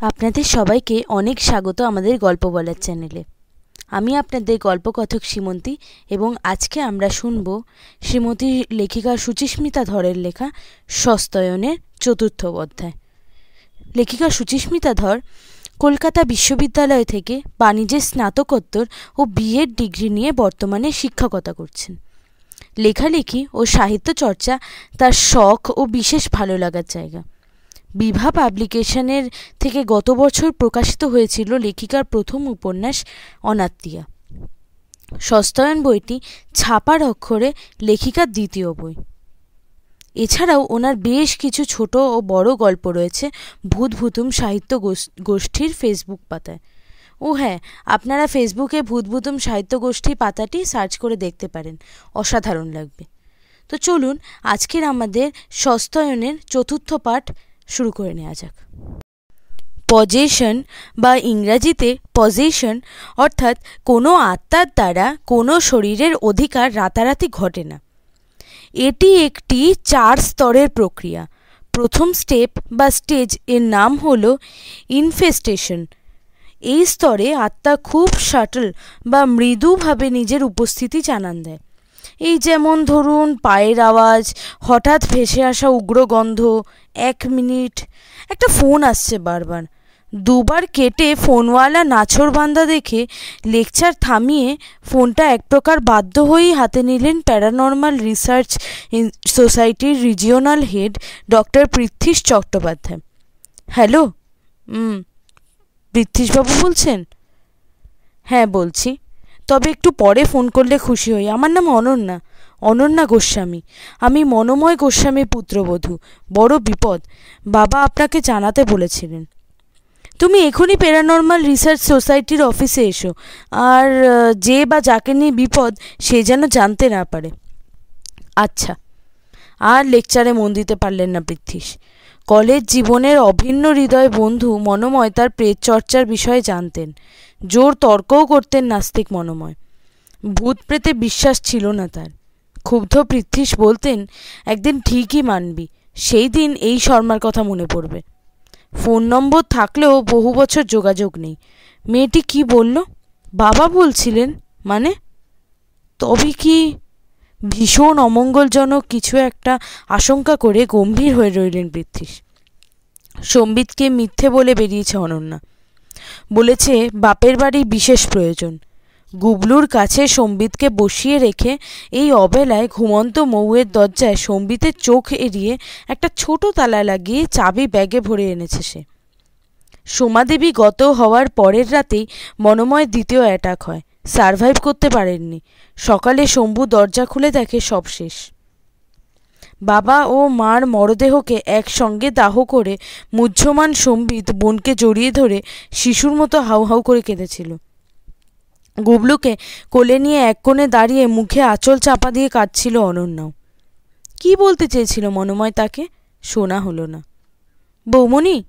আপনাদের সবাইকে অনেক স্বাগত আমাদের গল্প বলার চ্যানেলে। আমি আপনাদের গল্পকথক শ্রীমন্তী এবং আজকে আমরা শুনব শ্রীমতী লেখিকা সুচিস্মিতা ধরের লেখা সস্তয়নের চতুর্থ অধ্যায়। লেখিকা সুচিস্মিতা ধর কলকাতা বিশ্ববিদ্যালয় থেকে বাণিজ্যের স্নাতকোত্তর ও বিএড ডিগ্রি নিয়ে বর্তমানে শিক্ষকতা করছেন। লেখালেখি ও সাহিত্য চর্চা তার শখ ও বিশেষ ভালো লাগার জায়গা। বিভা পাবলিকেশনের থেকে গত বছর প্রকাশিত হয়েছিল লেখিকার প্রথম উপন্যাস অনাত্মীয়া। সস্তায়ন বইটি ছাপার অক্ষরে লেখিকার দ্বিতীয় বই। এছাড়াও ওনার বেশ কিছু ছোট ও বড় গল্প রয়েছে ভূত ভূতুম সাহিত্য গোষ্ঠীর ফেসবুক পাতায়। ও হ্যাঁ আপনারা ফেসবুকে ভূত ভূতুম সাহিত্য গোষ্ঠী পাতাটি সার্চ করে দেখতে পারেন। অসাধারণ লাগবে। তো চলুন, আজকের আমাদের সস্তয়নের চতুর্থ পাঠ শুরু করে নেওয়া যাক। পজেশন বা ইংরাজিতে পজেশন অর্থাৎ কোনো আত্মার দ্বারা কোনো শরীরের অধিকার রাতারাতি ঘটে না। এটি একটি চার স্তরের প্রক্রিয়া। প্রথম স্টেপ বা স্টেজের নাম হল ইনফেস্টেশন এই স্তরে আত্মা খুব শাটল বা মৃদুভাবে নিজের উপস্থিতি জানান দেয়। এই যেমন ধরুন, পায়ের আওয়াজ, হঠাৎ ভেসে আসা উগ্র গন্ধ এক মিনিট। একটা ফোন আসছে বারবার। দুবার কেটে ফোনওয়ালা নাছর বান্দা দেখে লেকচার থামিয়ে ফোনটা এক প্রকার বাধ্য হয়েই হাতে নিলেন প্যারানর্মাল রিসার্চ সোসাইটির regional head doctor Prithwish Chattopadhyay. Hello? হুম। পৃথ্বীশবাবু বলছেন? হ্যাঁ বলছি। তবে একটু পরে ফোন করলে খুশি হই। আমার নাম অনন্যা। অনন্যা গোস্বামী। আমি মনোময় গোস্বামীর পুত্রবধূ। বড় বিপদ। বাবা আপনাকে জানাতে বলেছিলেন। তুমি এখনই প্যারানর্মাল রিসার্চ সোসাইটির অফিসে এসো। আর যে বা যাকে নিয়ে বিপদ, সে যেন জানতে না পারে। আচ্ছা। আর লেকচারে মন দিতে পারলেন না পৃথ্বীশ কলেজ জীবনের অভিন্ন হৃদয় বন্ধু মনোময় তার প্রেত চর্চার বিষয়ে জানতেন। জোর তর্কও করতেন নাস্তিক মনোময়। ভূত প্রেতে বিশ্বাস ছিল না তার। ক্ষুব্ধ পৃথ্বীশ বলতেন, একদিন ঠিকই মানবি, সেই দিন এই শর্মার কথা মনে পড়বে। ফোন নম্বর থাকলেও বহু বছর যোগাযোগ নেই। মেয়েটি কি বলল? বাবা বলছিলেন মানে? তবে কি ভীষণ অমঙ্গলজনক কিছু একটা আশঙ্কা করে গম্ভীর হয়ে রইলেন পৃথ্বীশ সম্বিতকে মিথ্যে বলে বেরিয়েছে অনন্যা। বলেছে, বাপের বাড়ি বিশেষ প্রয়োজন। গুবলুর কাছে সম্বিতকে বসিয়ে রেখে এই অবেলায় ঘুমন্ত মৌয়ের দরজায় সম্বিতের চোখ এড়িয়ে একটা ছোট তালা লাগিয়ে চাবি ব্যাগে ভরে এনেছে সে। সোমাদেবী গত হওয়ার পরের রাতেই মনোময় দ্বিতীয় অ্যাটাক হয়। সারভাইভ করতে পারেননি। সকালে শম্ভু দরজা খুলে দেখে সব শেষ। বাবা ও মার মরদেহকে একসঙ্গে দাহ করে মুহ্যমান সম্বিত বোনকে জড়িয়ে ধরে শিশুর মতো হাউ হাউ করে কেঁদেছিল। গুবলুকে কোলে নিয়ে এক কোণে দাঁড়িয়ে মুখে আঁচল চাপা দিয়ে কাঁদছিল অনন্যাও কি বলতে চেয়েছিল মনোময় তাকে? শোনা হলো না। বৌমণি,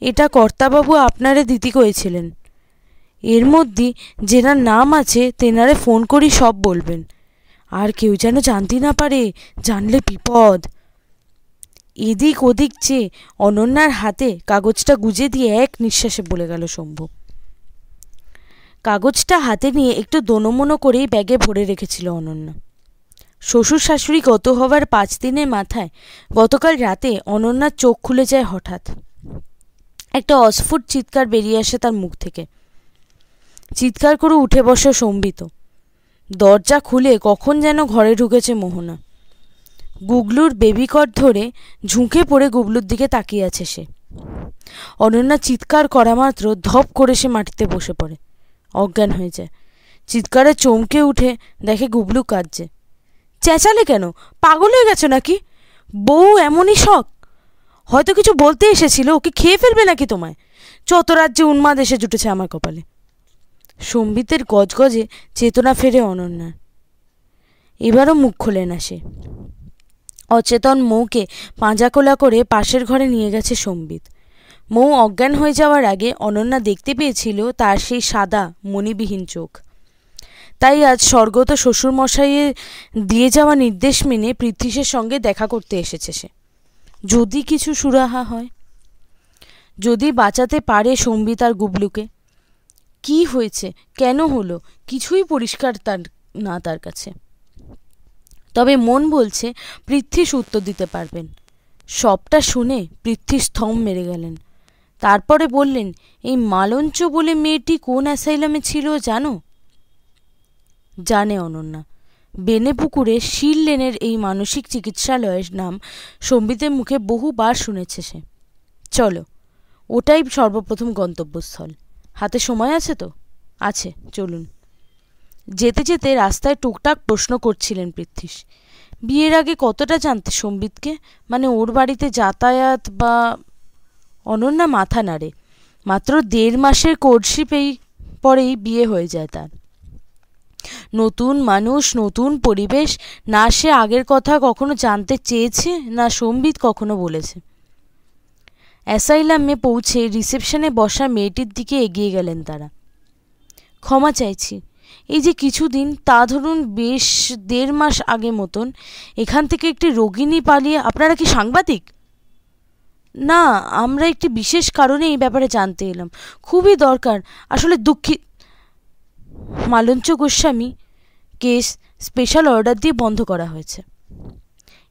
এটা কর্তাবাবু আপনারে দিতি করেছিলেন এর মধ্যে যেনার নাম আছে তেনারে ফোন করি সব বলবেন। আর কেউ যেন জানতে না পারে, জানলে বিপদ। এদিক ওদিক চেয়ে অনন্যার হাতে কাগজটা গুজে দিয়ে এক নিঃশ্বাসে বলে গেল শম্ভু। কাগজটা হাতে নিয়ে একটু দোনমনো করেই ব্যাগে ভরে রেখেছিল অনন্যা। শ্বশুর শাশুড়ি গত হওয়ার পাঁচ দিনের মাথায় গতকাল রাতে অনন্যার চোখ খুলে যায় হঠাৎ। একটা অস্ফুট চিৎকার বেরিয়ে আসে তার মুখ থেকে। চিৎকার করে উঠে বসে সম্বিত। দরজা খুলে কখন যেন ঘরে ঢুকেছে মোহনা। গুগলুর বেবিকট ধরে ঝুঁকে পড়ে গুগলুর দিকে তাকিয়ে আছে সে। অনন্যা চিৎকার করা মাত্র ধপ করে সে মাটিতে বসে পড়ে। অজ্ঞান হয়ে যায় চিৎকারে চমকে উঠে দেখে গুবলু কাঁদছে। চেঁচালে কেন? পাগল হয়ে গেছো নাকি? বউ এমনই শখ। হয়তো কিছু বলতে এসেছিল, ওকে খেয়ে ফেলবে নাকি তোমায়? যত রাজ্যে উন্মাদ এসে জুটেছে আমার কপালে। সম্বিতের গজগজে চেতনা ফেরে অনন্যার। এবারও মুখ খোলে না সে। অচেতন মৌকে পাঁজা কোলা করে পাশের ঘরে নিয়ে গেছে সম্বিত। মৌ অজ্ঞান হয়ে যাওয়ার আগে অনন্যা দেখতে পেয়েছিল তার সেই সাদা, মণিবিহীন চোখ। তাই আজ স্বর্গত শ্বশুরমশাইয়ের দিয়ে যাওয়া নির্দেশ মেনে পৃথ্বীশের সঙ্গে দেখা করতে এসেছে সে। যদি কিছু সুরাহা হয়? যদি বাঁচাতে পারে সম্বিত আর গুবলুকে? কি হয়েছে? কেন হলো? কিছুই পরিষ্কার তার না তার কাছে। তবে মন বলছে পৃথ্বীশ উত্তর দিতে পারবেন। সবটা শুনে পৃথ্বী স্তম্ভ মেরে গেলেন। তারপরে বললেন, এই মালঞ্চ বলে মেয়েটি কোন অ্যাসাইলামে ছিল জানো? জানে অনন্যা, বেনেপুকুরে শিল লেনের এই মানসিক চিকিৎসালয়ের নাম সম্বিতের মুখে বহুবার শুনেছে সে। চলো, ওটাই সর্বপ্রথম গন্তব্যস্থল। হাতে সময় আছে তো? আছে, চলুন। যেতে যেতে রাস্তায় টুকটাক প্রশ্ন করছিলেন পৃথ্বীশ। বিয়ের আগে কতটা জানতে সম্বিতকে? মানে ওর বাড়িতে যাতায়াত বা অনন্যা মাথা নাড়ে। মাত্র দেড় মাসের কোর্টশিপেই পরেই বিয়ে হয়ে যায় তার। নতুন মানুষ, নতুন পরিবেশ, না সে আগের কথা কখনো জানতে চেয়েছে, না সম্বিত কখনো বলেছে। অ্যাসাইলামে পৌঁছে রিসেপশনে বসা মেয়েটির দিকে এগিয়ে গেলেন তারা। ক্ষমা চাইছি। এই যে কিছুদিন, তা ধরুন বেশ দেড় মাস আগে মতন, এখান থেকে একটি রোগিনী পালিয়ে আপনারা কি সাংবাদিক? না, আমরা একটি বিশেষ কারণে এই ব্যাপারে জানতে এলাম। খুবই দরকার। আসলে দুঃখিত Malancha Goswami case special order দিয়ে বন্ধ করা হয়েছে।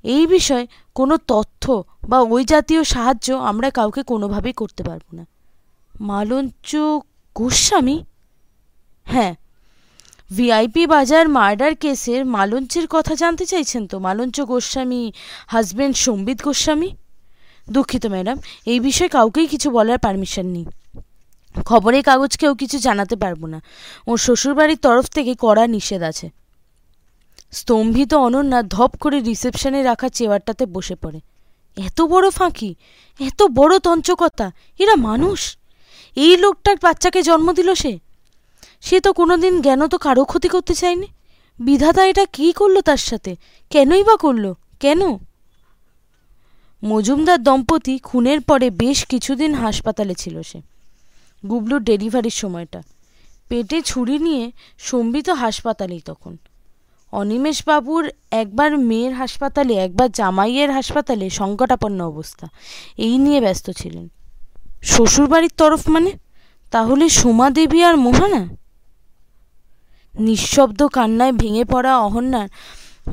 এই বিষয়ে কোনো তথ্য বা ওই জাতীয় সাহায্য আমরা কাউকে কোনোভাবেই করতে পারব না। মালঞ্চ গোস্বামী? হ্যাঁ। ভিআইপি বাজার মার্ডার কেসের মালঞ্চের কথা জানতে চাইছেন তো? মালঞ্চ গোস্বামী হাজবেন্ড সম্বিত গোস্বামী? দুঃখিত, ম্যাডাম। এই বিষয়ে কাউকেই কিছু বলার পারমিশন নেই। খবরের কাগজকেও কিছু জানাতে পারব না। ওর শ্বশুরবাড়ির তরফ থেকে কড়া নিষেধ আছে। স্তম্ভিত অনন্যা ধপ করে রিসেপশনে রাখা চেয়ারটাতে বসে পড়ে। এত বড় ফাঁকি, এত বড় তঞ্চকতা এরা মানুষ। এই লোকটার বাচ্চাকে জন্ম দিল সে? সে তো কোনোদিন জ্ঞান তো কারও ক্ষতি করতে চায়নি। বিধাতা এটা কি করল তার সাথে? কেনই বা করল? কেন? মজুমদার দম্পতি খুনের পরে বেশ কিছুদিন হাসপাতালে ছিল সে। গুবলুর ডেলিভারির সময়টা। পেটে ছুরি নিয়ে সম্বিত হাসপাতালেই তখন। অনিমেষবাবুর একবার মেয়ের হাসপাতালে, একবার জামাইয়ের হাসপাতালে সংকটাপন্ন অবস্থা। এই নিয়ে ব্যস্ত ছিলেন। শ্বশুরবাড়ির তরফ মানে? তাহলে সোমা দেবী আর মোহানা? নিঃশব্দ কান্নায় ভেঙে পড়া অহন্যার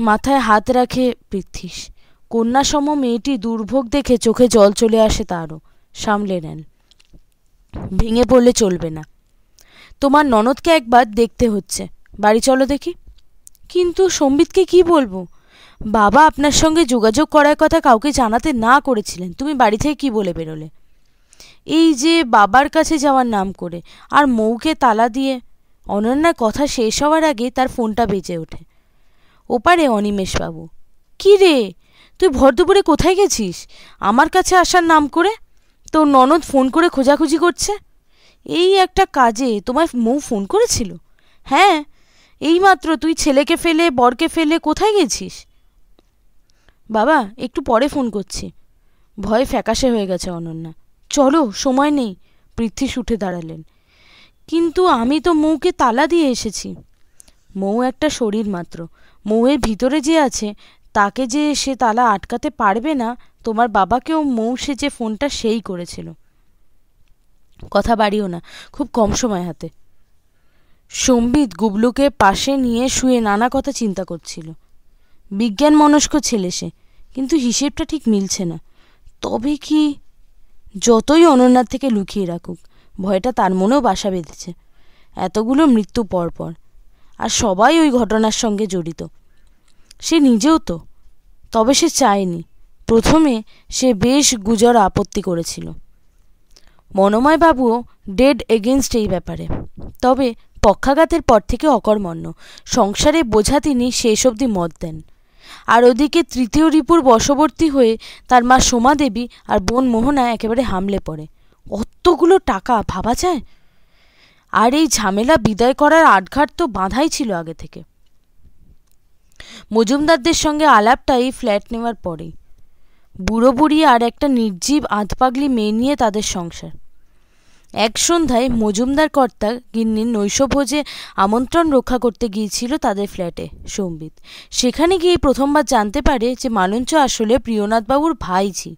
মাথায় হাত রাখে পৃথ্বীশ কন্যাসম মেয়েটি দুর্ভোগ দেখে চোখে জল চলে আসে তারও। সামলে নেন। ভেঙে পড়লে চলবে না। তোমার ননদকে একবার দেখতে হচ্ছে। বাড়ি চলো দেখি। কিন্তু সম্বিতকে কি বলব? বাবা আপনার সঙ্গে যোগাযোগ করার কথা কাউকে জানাতে না করেছিলেন। তুমি বাড়ি থেকে কি বলে বেরোলে? এই যে বাবার কাছে যাওয়ার নাম করে আর মৌকে তালা দিয়ে অনন্যার কথা শেষ হওয়ার আগে তার ফোনটা বেজে ওঠে। ওপারে অনিমেষবাবু। কী রে? তুই ভর দুপুরে কোথায় গেছিস? আমার কাছে আসার নাম করে? তোর ননদ ফোন করে খোঁজাখুঁজি করছে? এই একটা কাজে তোমায় মৌ ফোন করেছিল? হ্যাঁ এইমাত্র তুই ছেলেকে ফেলে, বরকে ফেলে কোথায় গেছিস? বাবা, একটু পরে ফোন করছি। ভয়ে ফ্যাকাশে হয়ে গেছে অনন্যা। চলো, সময় নেই পৃথ্বীশ উঠে দাঁড়ালেন। কিন্তু আমি তো মৌকে তালা দিয়ে এসেছি। মৌ একটা শরীর মাত্র। মৌয়ের ভিতরে যে আছে তাকে যে সে তালা আটকাতে পারবে না, তোমার বাবাকেও মৌ সে যে ফোনটা সেই করেছিল। কথা বাড়িও না, খুব কম সময় হাতে। সম্বিত গুবলুকে পাশে নিয়ে শুয়ে নানা কথা চিন্তা করছিল। বিজ্ঞান মনস্ক ছেলে সে, কিন্তু হিসেবটা ঠিক মিলছে না। তবে কি যতই অনন্যার থেকে লুকিয়ে রাখুক, ভয়টা তার মনেও বাসা বেঁধেছে। এতগুলো মৃত্যু পরপর, আর সবাই ওই ঘটনার সঙ্গে জড়িত। সে নিজেও তো তবে সে চায়নি। প্রথমে সে বেশ গুজর আপত্তি করেছিল। মনোময়বাবুও ডেড এগেনস্ট এই ব্যাপারে। তবে পক্ষাঘাতের পর থেকে অকর্মণ্য। সংসারে বোঝা তিনি শেষ অবধি মত দেন। আর ওদিকে তৃতীয় রিপুর বশবর্তী হয়ে তার মা সোমা দেবী আর বোন মোহনা একেবারে হামলে পড়ে। অতগুলো টাকা, ভাবা যায়? আর এই ঝামেলা বিদায় করার আটঘাট তো বাঁধাই ছিল আগে থেকে। মজুমদারদের সঙ্গে আলাপটা এই ফ্ল্যাট নেওয়ার পরেই বুড়ো বুড়ি আর একটা নির্জীব আধপাগলি মেয়ে নিয়ে তাদের সংসার। এক সন্ধ্যায় মজুমদার কর্তা গিন্নির নৈশভোজে আমন্ত্রণ রক্ষা করতে গিয়েছিল তাদের ফ্ল্যাটে, সম্বিত। সেখানে গিয়ে প্রথমবার জানতে পারে যে মালঞ্চ আসলে প্রিয়নাথবাবুর ভাইঝি।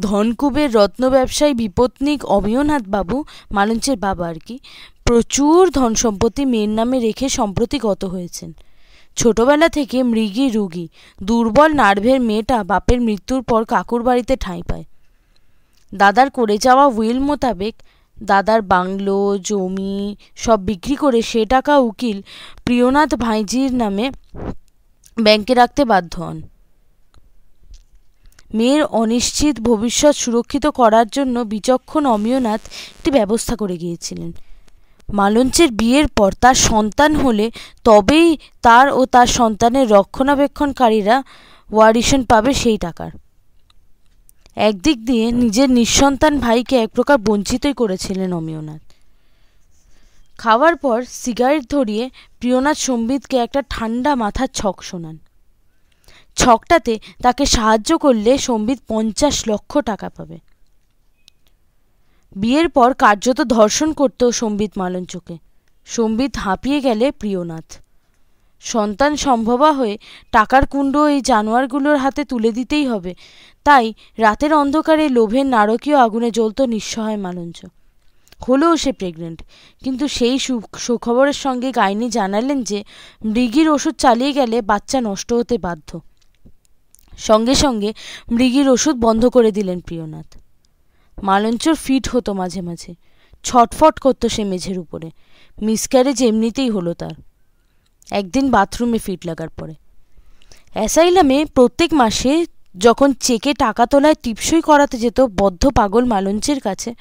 ধনকুবের রত্ন ব্যবসায়ী বিপত্নিক অমিয়নাথ বাবু মালঞ্চের বাবা আর কি, প্রচুর ধন সম্পত্তি মেয়ের নামে রেখে সম্প্রতি গত হয়েছেন। ছোটবেলা থেকে মৃগী রুগী। দুর্বল নার্ভের মেয়েটা বাপের মৃত্যুর পর কাকুর বাড়িতে ঠাঁই পায়। দাদার করে যাওয়া উইল মোতাবেক দাদার বাংলো, জমি সব বিক্রি করে সে টাকা উকিল প্রিয়নাথ ভাইজির নামে ব্যাংকে রাখতে বাধ্য হন। মেয়ের অনিশ্চিত ভবিষ্যৎ সুরক্ষিত করার জন্য বিচক্ষণ অমিয়নাথ একটি ব্যবস্থা করে গিয়েছিলেন। মালঞ্চের বিয়ের পর তার সন্তান হলে তবেই তার ও তার সন্তানের রক্ষণাবেক্ষণকারীরা ওয়ারিশন পাবে সেই টাকার। একদিক দিয়ে নিজের নিঃসন্তান ভাইকে এক প্রকার বঞ্চিতই করেছিলেন অমিয়নাথ। খাওয়ার পর সিগারেট ধরিয়ে প্রিয়নাথ সম্বিতকে একটা ঠান্ডা মাথার ছক শোনান। ছকটাতে তাকে সাহায্য করলে সম্বিত পঞ্চাশ লক্ষ টাকা পাবে। বিয়ের পর কার্যত ধর্ষণ করত সম্বিত মালঞ্চকে। সম্বিত হাঁপিয়ে গেলে প্রিয়নাথ। সন্তান সম্ভবা হয়ে টাকার কুণ্ড এই জানোয়ারগুলোর হাতে তুলে দিতেই হবে। তাই রাতের অন্ধকারে লোভের নারকীয় আগুনে জ্বলত নিঃসহায় মালঞ্চ। হলেও সে প্রেগনেন্ট কিন্তু সেই সুখবরের সঙ্গে গাইনি জানালেন যে, মৃগীর ওষুধ চালিয়ে গেলে বাচ্চা নষ্ট হতে বাধ্য। সঙ্গে সঙ্গে মৃগীর ওষুধ বন্ধ করে দিলেন প্রিয়নাথ। মালঞ্চর ফিট হতো মাঝে মাঝে। ছটফট করতো সে মেঝের উপরে। মিসক্যারেজ এমনিতেই হলো তার। একদিন বাথরুমে ফিট লাগার পরে। অ্যাসাইলামে প্রত্যেক মাসে যখন চেকে টাকা তোলায় টিপসই করাতে যেত বদ্ধ পাগল মালঞ্চের কাছে,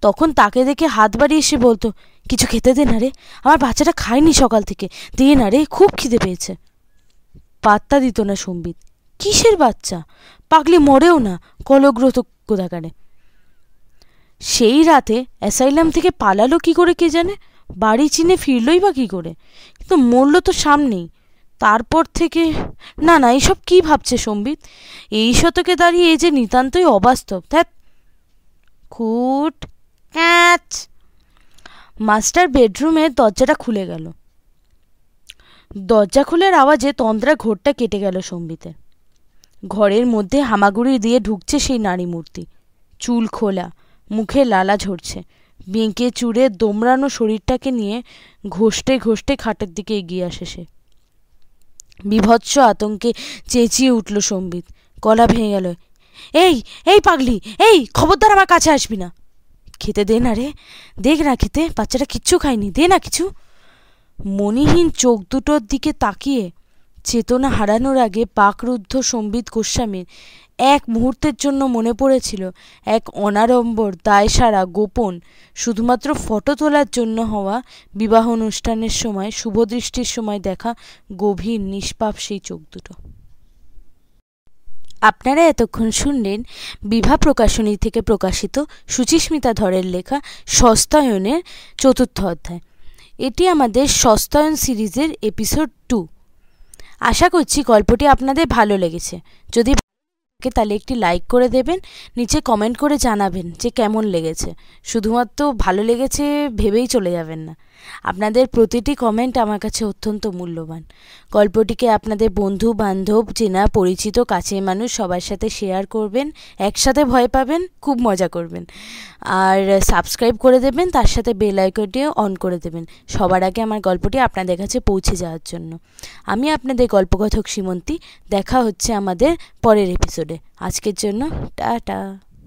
তখন তাকে দেখে হাত বাড়িয়ে এসে বলতো, কিছু খেতে দে না রে, আমার বাচ্চাটা খায়নি সকাল থেকে। দিয়ে না রে, খুব খিদে পেয়েছে। পাত্তা দিত না সম্বিত। কিসের বাচ্চা? পাগলি মরেও না, কলগ্রত কোথাকারে সেই রাতে অ্যাসাইলাম থেকে পালালো কি করে কে জানে? বাড়ি চিনে ফিরলই বা কী করে? কিন্তু মরল তো সামনেই। তারপর থেকে না না এইসব কী ভাবছে সম্বিত? এই শতকে দাঁড়িয়ে এই যে নিতান্তই অবাস্তব ধ্যাত খুট ক্যাচ। মাস্টার বেডরুমের দরজাটা খুলে গেল। দরজা খোলার আওয়াজে তন্দ্রা ঘোরটা কেটে গেল সম্বিতের। ঘরের মধ্যে হামাগুড়ি দিয়ে ঢুকছে সেই নারী মূর্তি চুল খোলা মুখে লালা ঝরছে। বেঁকে চুড়ে দোমড়ানো শরীরটাকে নিয়ে ঘষতে ঘষতে খাটের দিকে এগিয়ে আসে সে। বিভৎস আতঙ্কে চেঁচিয়ে উঠল সম্বিত। গলা ভেঙে গেল। এই এই পাগলি, এই, খবরদার আমার কাছে আসবি না। খেতে দে না রে। দেখ না খেতে বাচ্চাটা কিচ্ছু খায়নি, দে না কিছু। মণিহীন চোখ দুটোর দিকে তাকিয়ে চেতনা হারানোর আগে পাকরুদ্ধ সম্বিত গোস্বামীর এক মুহূর্তের জন্য মনে পড়েছিল, এক অনাড়ম্বর, দায়সারা, গোপন, শুধুমাত্র ফটো তোলার জন্য হওয়া বিবাহ অনুষ্ঠানের সময়, শুভদৃষ্টির সময় দেখা গভীর নিষ্পাপ সেই চোখ দুটো। আপনারা এতক্ষণ শুনলেন বিভা প্রকাশনী থেকে প্রকাশিত সুচিস্মিতা ধরের লেখা সস্তায়নের চতুর্থ অধ্যায়। এটি আমাদের সস্তায়ন সিরিজের এপিসোড টু আশা করছি গল্পটি আপনাদের ভালো লেগেছে। যদি থাকে তাহলে একটি লাইক করে দেবেন, নিচে কমেন্ট করে জানাবেন যে কেমন লেগেছে। শুধুমাত্র ভালো লেগেছে ভেবেই চলে যাবেন না। আপনাদের প্রতিটি কমেন্ট আমার কাছে অত্যন্ত মূল্যবান। গল্পটিকে আপনাদের বন্ধু, বান্ধব, চেনা, পরিচিত, কাছের মানুষ সবার সাথে শেয়ার করবেন, একসাথে ভয় পাবেন, খুব মজা করবেন। আর সাবস্ক্রাইব করে দেবেন, তার সাথে বেল আইকনটিও অন করে দেবেন। সবার আগে আমার গল্পটি আপনাদের কাছে পৌঁছে যাওয়ার জন্য। আমি আপনাদের গল্পকথক সীমন্তী, দেখা হচ্ছে আমাদের পরের এপিসোডে আজকের জন্য, টাটা।